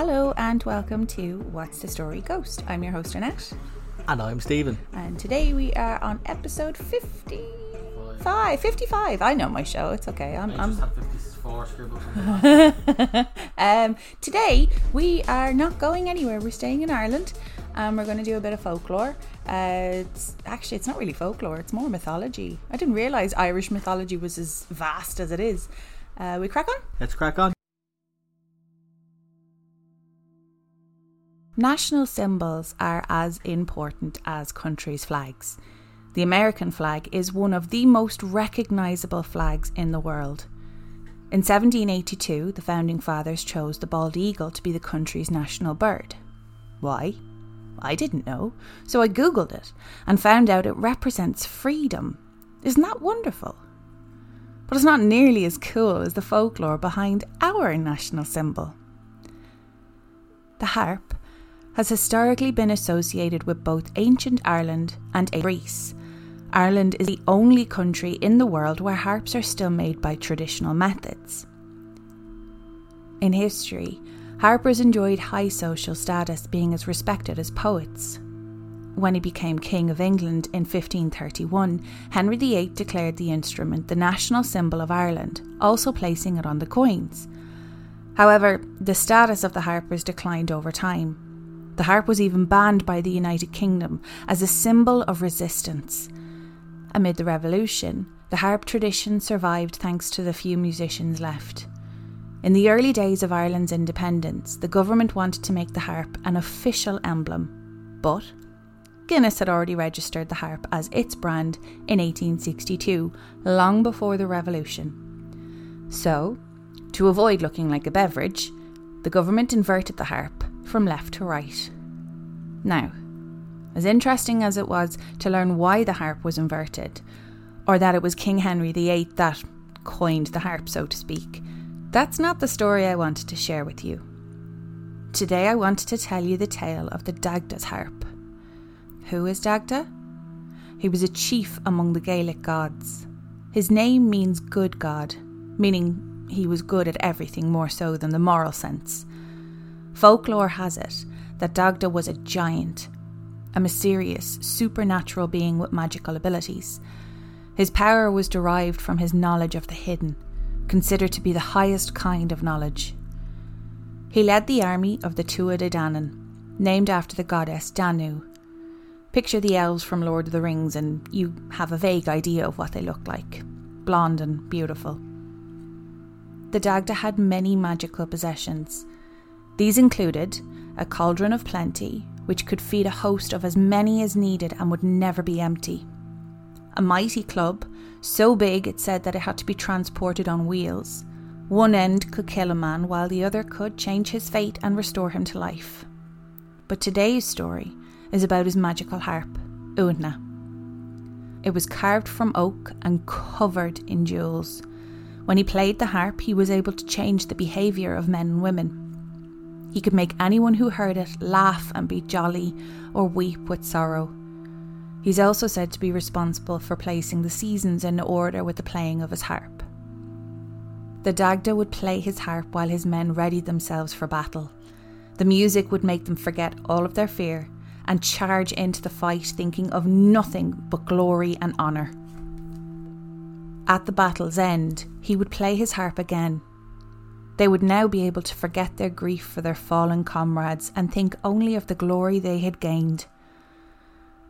Hello and welcome to What's the Story Ghost. I'm your host Annette, And I'm Steven. and today we are on episode 55. 55. I know my show. It's okay. I'm, I'm had 54 scribbles. um, today we are not going anywhere. We're staying in Ireland, and we're going to do a bit of folklore. Uh, it's, actually, it's not really folklore; it's more mythology. I didn't realize Irish mythology was as vast as it is. Uh, we crack on. Let's crack on. National symbols are as important as countries' flags. The American flag is one of the most recognisable flags in the world. In 1782, the founding fathers chose the bald eagle to be the country's national bird. Why? I didn't know, so I googled it and found out it represents freedom. Isn't that wonderful? But it's not nearly as cool as the folklore behind our national symbol. The harp has historically been associated with both ancient Ireland and Greece. Ireland is the only country in the world where harps are still made by traditional methods. In history, harpers enjoyed high social status, being as respected as poets. When he became King of England in 1531, Henry VIII declared the instrument the national symbol of Ireland, also placing it on the coins. However, the status of the harpers declined over time. The harp was even banned by the United Kingdom as a symbol of resistance. Amid the revolution, the harp tradition survived thanks to the few musicians left. In the early days of Ireland's independence, the government wanted to make the harp an official emblem, but Guinness had already registered the harp as its brand in 1862, long before the revolution. So, to avoid looking like a beverage, the government inverted the harp from left to right. Now, as interesting as it was to learn why the harp was inverted, or that it was King Henry VIII that coined the harp, so to speak, that's not the story I wanted to share with you. Today I wanted to tell you the tale of the Dagda's harp. Who is Dagda? He was a chief among the Gaelic gods. His name means good god, meaning he was good at everything more so than the moral sense. Folklore has it that Dagda was a giant, a mysterious, supernatural being with magical abilities. His power was derived from his knowledge of the hidden, considered to be the highest kind of knowledge. He led the army of the Tuatha De Danann, named after the goddess Danu. Picture the elves from Lord of the Rings, and you have a vague idea of what they look like blonde and beautiful. The Dagda had many magical possessions. These included a cauldron of plenty, which could feed a host of as many as needed and would never be empty. A mighty club, so big it said that it had to be transported on wheels. One end could kill a man, while the other could change his fate and restore him to life. But today's story is about his magical harp, Uaithne. It was carved from oak and covered in jewels. When he played the harp, he was able to change the behaviour of men and women. He could make anyone who heard it laugh and be jolly or weep with sorrow. He's also said to be responsible for placing the seasons in order with the playing of his harp. The Dagda would play his harp while his men readied themselves for battle. The music would make them forget all of their fear and charge into the fight thinking of nothing but glory and honour. At the battle's end, he would play his harp again. They would now be able to forget their grief for their fallen comrades and think only of the glory they had gained.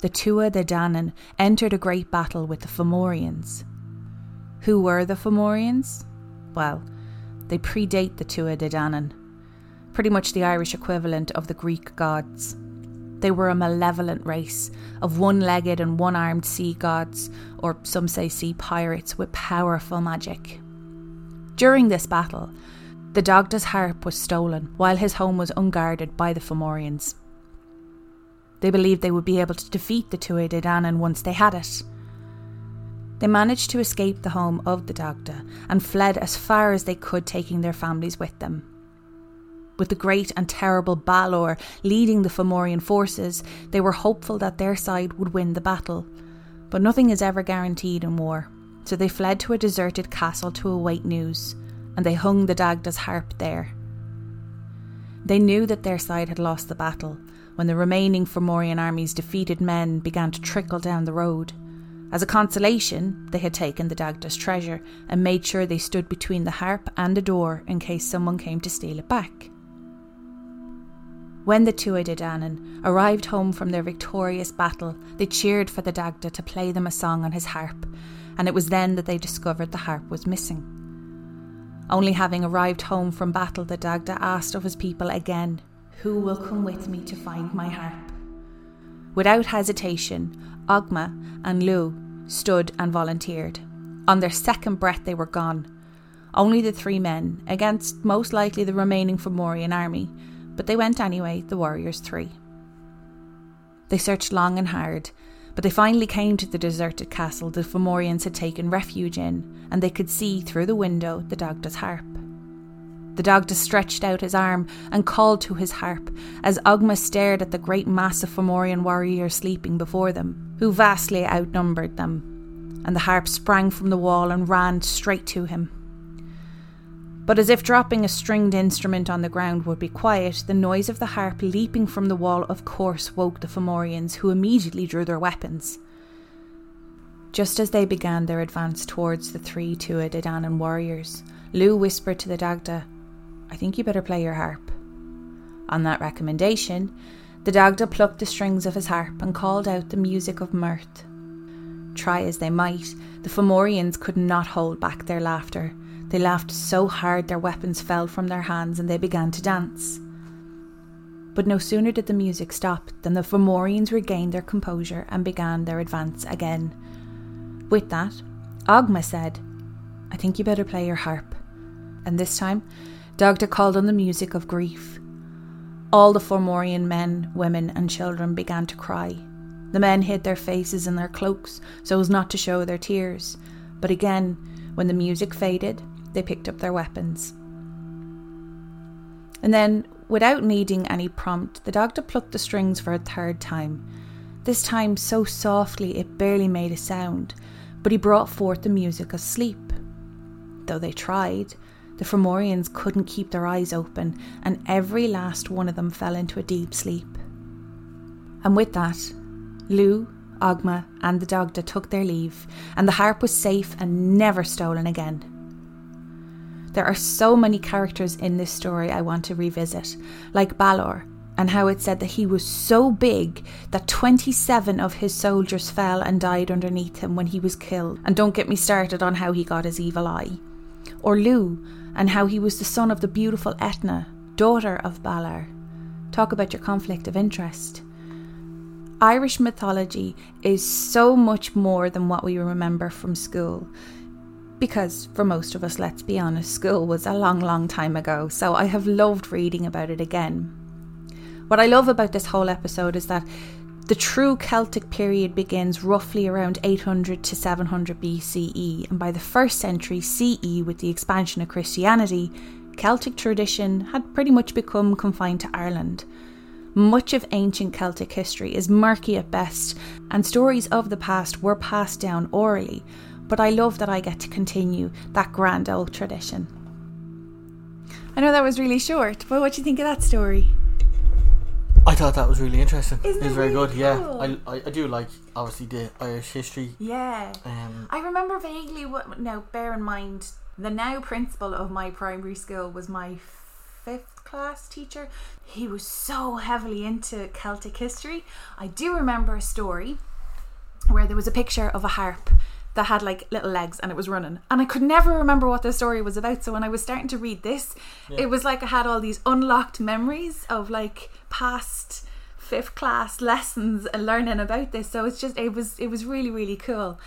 The Tuatha De Danann entered a great battle with the Fomorians. Who were the Fomorians? Well, they predate the Tuatha De Danann, pretty much the Irish equivalent of the Greek gods. They were a malevolent race of one legged and one armed sea gods, or some say sea pirates, with powerful magic. During this battle, the Dagda's harp was stolen while his home was unguarded by the Fomorians. They believed they would be able to defeat the Tuatha De Danann once they had it. They managed to escape the home of the Dagda and fled as far as they could, taking their families with them. With the great and terrible Balor leading the Fomorian forces, they were hopeful that their side would win the battle. But nothing is ever guaranteed in war, so they fled to a deserted castle to await news, and they hung the Dagda's harp there. They knew that their side had lost the battle when the remaining Fomorian army's defeated men began to trickle down the road. As a consolation, they had taken the Dagda's treasure and made sure they stood between the harp and the door in case someone came to steal it back. When the Tuatha Dé Danann arrived home from their victorious battle, they cheered for the Dagda to play them a song on his harp, and it was then that they discovered the harp was missing. Only having arrived home from battle, the Dagda asked of his people again, Who will come with me to find my harp? Without hesitation, Ogma and Lugh stood and volunteered. On their second breath, they were gone. Only the three men, against most likely the remaining Fomorian army, but they went anyway, the warriors three. They searched long and hard, but they finally came to the deserted castle the Fomorians had taken refuge in, and they could see through the window the Dagda's harp. The Dagda stretched out his arm and called to his harp as Ogma stared at the great mass of Fomorian warriors sleeping before them, who vastly outnumbered them, and the harp sprang from the wall and ran straight to him. But as if dropping a stringed instrument on the ground would be quiet, the noise of the harp leaping from the wall of course woke the Fomorians, who immediately drew their weapons. Just as they began their advance towards the three Tuatha Dé Danann warriors, Lugh whispered to the Dagda, I think you better play your harp. On that recommendation, the Dagda plucked the strings of his harp and called out the music of mirth. Try as they might, the Fomorians could not hold back their laughter, they laughed so hard their weapons fell from their hands and they began to dance. But no sooner did the music stop than the Fomorians regained their composure and began their advance again. With that, Ogma said, I think you better play your harp. And this time, Dagda called on the music of grief. All the Fomorian men, women, and children began to cry. The men hid their faces in their cloaks so as not to show their tears. But again, when the music faded, they picked up their weapons. And then, without needing any prompt, the Dagda plucked the strings for a third time. This time so softly it barely made a sound, but he brought forth the music of sleep. Though they tried, the Fomorians couldn't keep their eyes open, and every last one of them fell into a deep sleep. And with that, Lugh, Ogma, and the Dagda took their leave, and the harp was safe and never stolen again. There are so many characters in this story I want to revisit, like Balor, and how it said that he was so big that 27 of his soldiers fell and died underneath him when he was killed. And don't get me started on how he got his evil eye. Or Lugh, and how he was the son of the beautiful Eithne, daughter of Balor. Talk about your conflict of interest. Irish mythology is so much more than what we remember from school because for most of us, let's be honest, school was a long, long time ago, so I have loved reading about it again. What I love about this whole episode is that the true Celtic period begins roughly around 800 to 700 BCE, and by the first century CE, with the expansion of Christianity, Celtic tradition had pretty much become confined to Ireland. Much of ancient Celtic history is murky at best, and stories of the past were passed down orally, but I love that I get to continue that grand old tradition. I know that was really short, but what do you think of that story? I thought that was really interesting. Isn't it was it very really good. Yeah. I, I I do like obviously the Irish history. Yeah. Um, I remember vaguely what. Now, bear in mind, the now principal of my primary school was my fifth class teacher. He was so heavily into Celtic history. I do remember a story where there was a picture of a harp that had like little legs and it was running. And I could never remember what the story was about. So when I was starting to read this, it was like I had all these unlocked memories of like past fifth class lessons and learning about this. So it's just it was it was really really cool.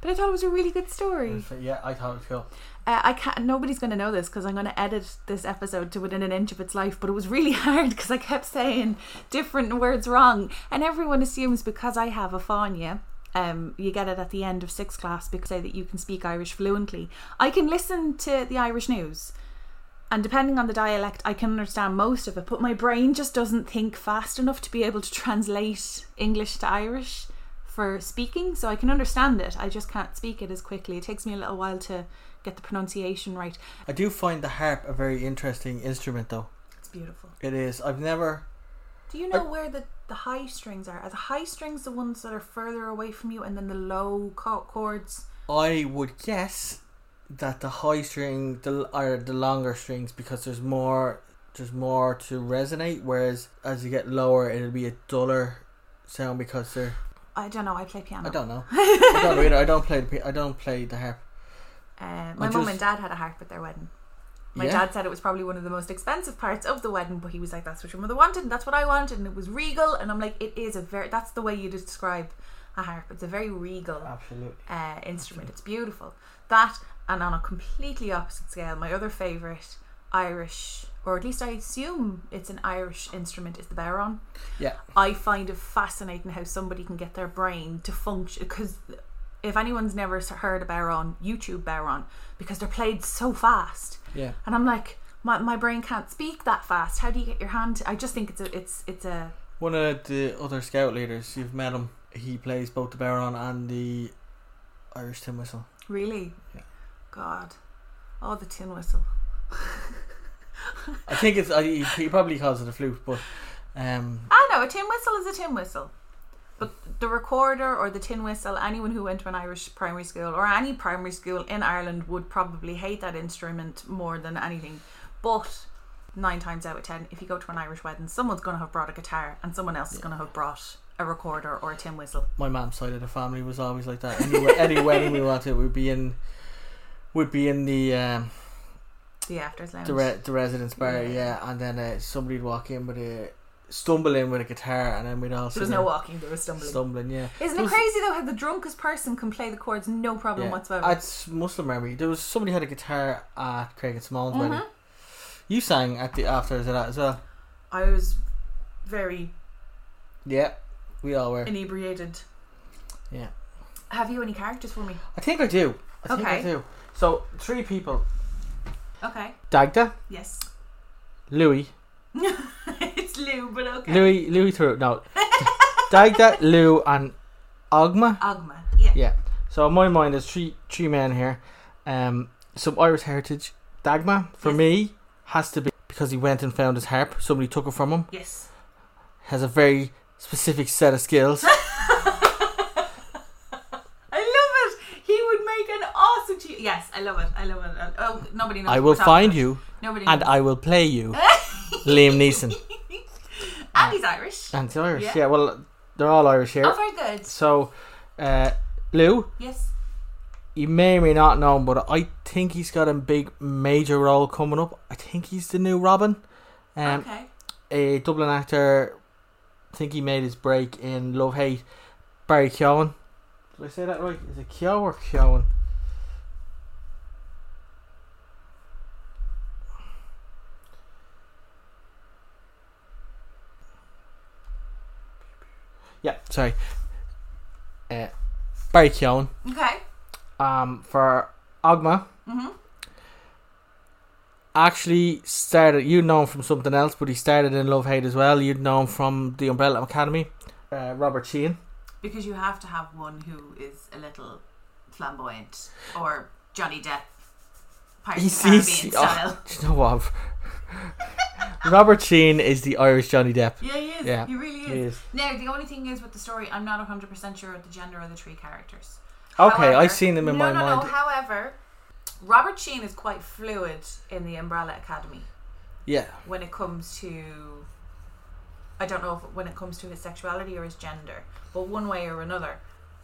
But I thought it was a really good story. yeah, I thought it was cool. Uh, I can't. Nobody's going to know this because I'm going to edit this episode to within an inch of its life. But it was really hard because I kept saying different words wrong, and everyone assumes because I have a Fáinne, um, you get it at the end of sixth class because say that you can speak Irish fluently. I can listen to the Irish news, and depending on the dialect, I can understand most of it. But my brain just doesn't think fast enough to be able to translate English to Irish for speaking. So I can understand it. I just can't speak it as quickly. It takes me a little while to get the pronunciation right. I do find the harp a very interesting instrument, though. It's beautiful. It is. I've never. Do you know where the, the high strings are? Are the high strings the ones that are further away from you, and then the low chords? I would guess that the high string the are the longer strings because there's more there's more to resonate. Whereas as you get lower, it'll be a duller sound because they're. I don't know. I play piano. I don't know. I don't know either. I don't play the I don't play the harp. Uh, my I mum and dad had a harp at their wedding. My Yeah? dad said it was probably one of the most expensive parts of the wedding, but he was like, "That's what your mother wanted, and that's what I wanted," and it was regal. And I'm like, "It is a very that's the way you describe a harp. It's a very regal Absolutely. uh, instrument. It's beautiful. That and on a completely opposite scale, my other favorite Irish, or at least I assume it's an Irish instrument, is the bodhrán. Yeah. I find it fascinating how somebody can get their brain to function because if anyone's never heard a bodhrán, YouTube bodhrán, because they're played so fast, Yeah. and I'm like, my, my brain can't speak that fast. How do you get your hand? To, I just think it's a it's it's a One of the other scout leaders, you've met him. He plays both the bodhrán and the Irish tin whistle. really, Yeah. God, oh the tin whistle. I think it's. I, he, he probably calls it a flute, but um, I know a tin whistle is a tin whistle. But the recorder or the tin whistle, anyone who went to an Irish primary school or any primary school in Ireland would probably hate that instrument more than anything. But nine times out of ten, if you go to an Irish wedding, someone's going to have brought a guitar and someone else is going to have brought a recorder or a tin whistle. my mom's side of the family was always like that. Any, any wedding we wanted would be in, would be in the um, The afters lounge. the, re- the residence bar, Yeah. yeah. And then uh, somebody'd walk in with a stumble in with a guitar, and then we'd all there was no walking, there was stumbling. stumbling. Yeah, Isn't it was- crazy though how the drunkest person can play the chords no problem yeah. whatsoever? That's muscle memory. There was somebody had a guitar at Craig and Small's Mhm. wedding. You sang at the afters of that as well. I was very Yeah, we all were. inebriated. Yeah. Have you any characters for me? I think I do. I think I Okay. do. So three people: Okay. Dagda, Yes. Louis, it's Lou, but okay. Louis, Louis through no, Dagda, Lou, and Ogma. Agma. Yeah. Yeah. So in my mind, there's three three men here. Um, some Irish heritage. Dagma for Yes. me has to be because he went and found his harp. Somebody took it from him. Yes. Has a very specific set of skills. I love it. He would make an awesome. Che- yes, I love it. I love it. Oh, nobody knows. I will find about. you Nobody. and. I will play you. Liam Neeson. And he's Irish. And the Irish. Yeah. Yeah. well, they're all Irish here. Oh, very good. So, uh, Lou, Yes. you may or may not know him, but I think he's got a big major role coming up. I think he's the new Robin. Um, okay. a Dublin actor. I think he made his break in Love Hate. Barry Keoghan. Did I say that right? Is it Keogh or Keoghan? Yeah, sorry. Uh, Barry Keoghan. Okay. Um, for Ogma. Mhm. Actually started. You know him from something else, but he started in Love Hate as well. You'd know him from the Umbrella Academy. Uh, Robert Sheehan. Because you have to have one who is a little flamboyant or Johnny Depp. Pirates He's, he's oh, style. do you know what? Robert Sheehan is the Irish Johnny Depp. Yeah, he is. Yeah, he really is. He is. Now, the only thing is with the story, I'm not 100% sure of the gender of the three characters. Okay, However- I've seen them in no, my no, mind. No, however, Robert Sheehan is quite fluid in the Umbrella Academy Yeah, when it comes to. I don't know if when it comes to his sexuality or his gender, but one way or another,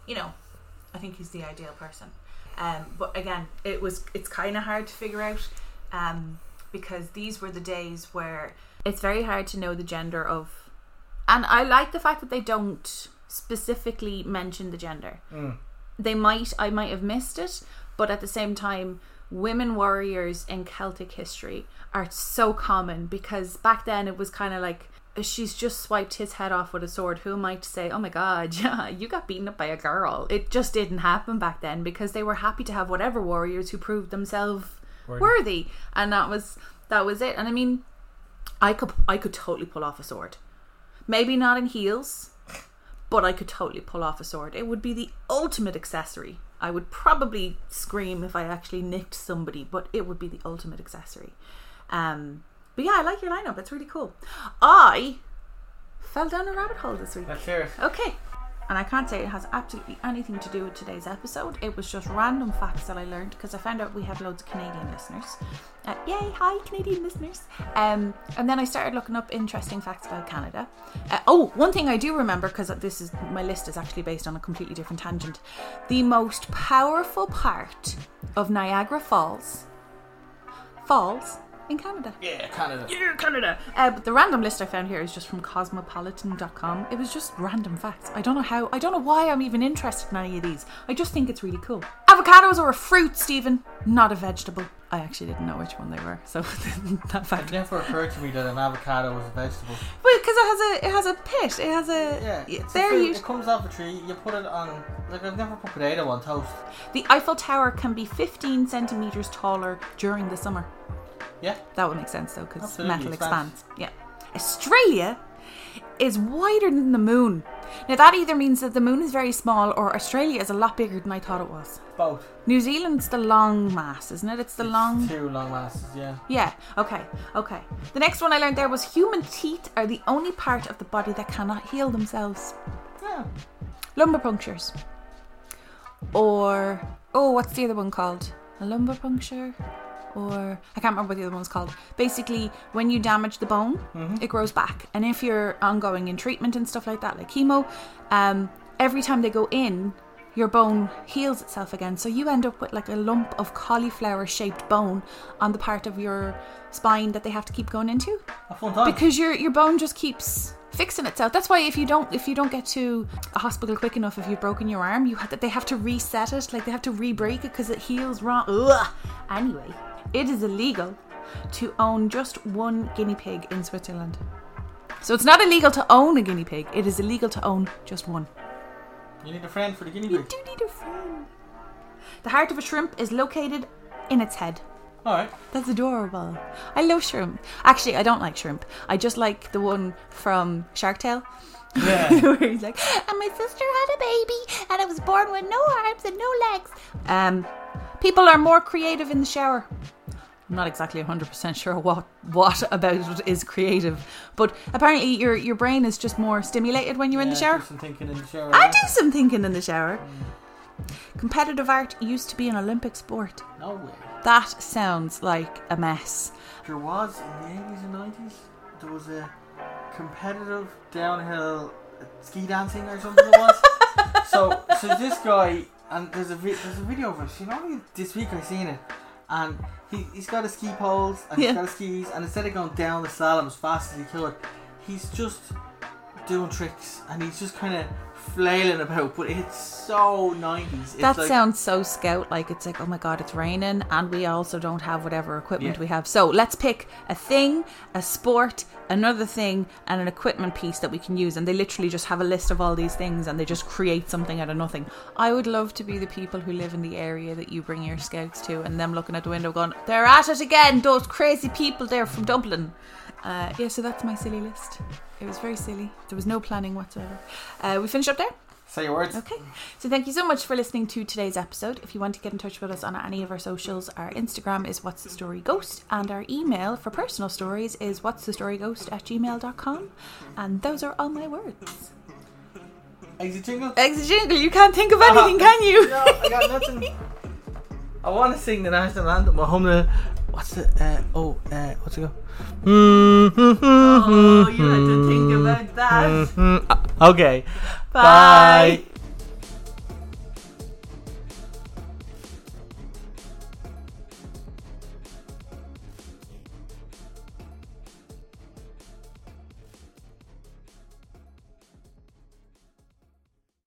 you know, I think he's the ideal person. Um, but again, it was it's kind of hard to figure out um, because these were the days where it's very hard to know the gender of, and I like the fact that they don't specifically mention the gender. Mm. They might I might have missed it, but at the same time, women warriors in Celtic history are so common because back then it was kind of like she's just swiped his head off with a sword. Who to say, oh my god, yeah, you got beaten up by a girl? It just didn't happen back then because they were happy to have whatever warriors who proved themselves Worthy. worthy, and that was that was it. And I mean, I could I could totally pull off a sword, maybe not in heels, but I could totally pull off a sword. It would be the ultimate accessory. I would probably scream if I actually nicked somebody, but it would be the ultimate accessory. Um, But yeah, I like your lineup. It's really cool. I fell down a rabbit hole this week. Let's hear it. Okay. And I can't say it has absolutely anything to do with today's episode. It was just random facts that I learned because I found out we have loads of Canadian listeners. Uh, yay, hi, Canadian listeners. Um, and then I started looking up interesting facts about Canada. Uh, oh, one thing I do remember because this is my list is actually based on a completely different tangent. The most powerful part of Niagara Falls falls in Canada. Yeah, Canada. Yeah, Canada. Uh, but the random list I found here is just from cosmopolitan.com. It was just random facts. I don't know how, I don't know why I'm even interested in any of these. I just think it's really cool. Avocados are a fruit, Steven, not a vegetable. I actually didn't know which one they were, so that It fact. never occurred to me that an avocado was a vegetable. Well, because it has a it has a pit. It has a Yeah, it's a There fruit. you. It comes off a tree. You put it on. Like I've never put potato on toast. The Eiffel Tower can be 15 centimeters taller during the summer. Yeah. That would make sense though, because Absolutely, metal expands. expands. Yeah. Australia is wider than the moon. Now that either means that the moon is very small or Australia is a lot bigger than I thought it was. Both. New Zealand's the long mass, isn't it? It's the long. Two long masses. Yeah. Yeah, okay, okay. The next one I learned there was human teeth are the only part of the body that cannot heal themselves. Yeah. Lumbar punctures. Or, oh, what's the other one called? A lumbar puncture? Or, I can't remember what the other one's called. Basically, when you damage the bone, it grows back. And if you're ongoing in treatment and stuff like that, like chemo, um, every time they go in, your bone heals itself again. So you end up with like a lump of cauliflower shaped bone on the part of your spine that they have to keep going into A fun time. because your your bone just keeps fixing itself. That's why if you don't if you don't get to a hospital quick enough, if you've broken your arm, you have that they have to reset it, like they have to re-break it because it heals wrong. Ugh. Anyway, it is illegal to own just one guinea pig in Switzerland. So it's not illegal to own a guinea pig. It is illegal to own just one. you need a friend for the guinea pig. You do need a friend. The heart of a shrimp is located in its head. All right. That's adorable. I love shrimp. Actually, I don't like shrimp. I just like the one from Shark Tale. Yeah. where he's like, and my sister had a baby, and I was born with no arms and no legs. Um, people are more creative in the shower. I'm not exactly 100% sure what what about it is creative, but apparently your your brain is just more stimulated when you're in the Yeah, shower. do some thinking in the shower. I yeah. do some thinking in the shower. Mm. Competitive art used to be an Olympic sport. No way. That sounds like a mess. There was in the eighties and nineties. There was a competitive downhill ski dancing or something. It was. so so this guy and there's a vi- there's a video of it. You know, this week I seen it, and he he's got his ski poles and Yeah. he's got his skis, and instead of going down the slalom as fast as he could, he's just doing tricks and he's just kind of flailing about. But it's so nineties. That sounds so scout like it's like, oh my god, it's raining and we also don't have whatever equipment Yeah. we have. So let's pick a thing, a sport, another thing, and an equipment piece that we can use. And they literally just have a list of all these things and they just create something out of nothing. I would love to be the people who live in the area that you bring your scouts to and them looking at the window going, They're at it again, those crazy people there from Dublin. Uh, yeah, so that's my silly list. It was very silly. There was no planning whatsoever. Uh, we finished up there? Say your words. Okay. So thank you so much for listening to today's episode. If you want to get in touch with us on any of our socials, our Instagram is what's the story ghost and our email for personal stories is what's the story ghost at gmail.com. And those are all my words. Exit jingle. Exit jingle, you can't think of anything, can you? No, I got nothing. I want to sing the national anthem. I'm gonna. What's the? Uh, oh, uh, what's it go? Mhm. Oh, you had to think about that. Mm, uh, okay. Bye. Bye.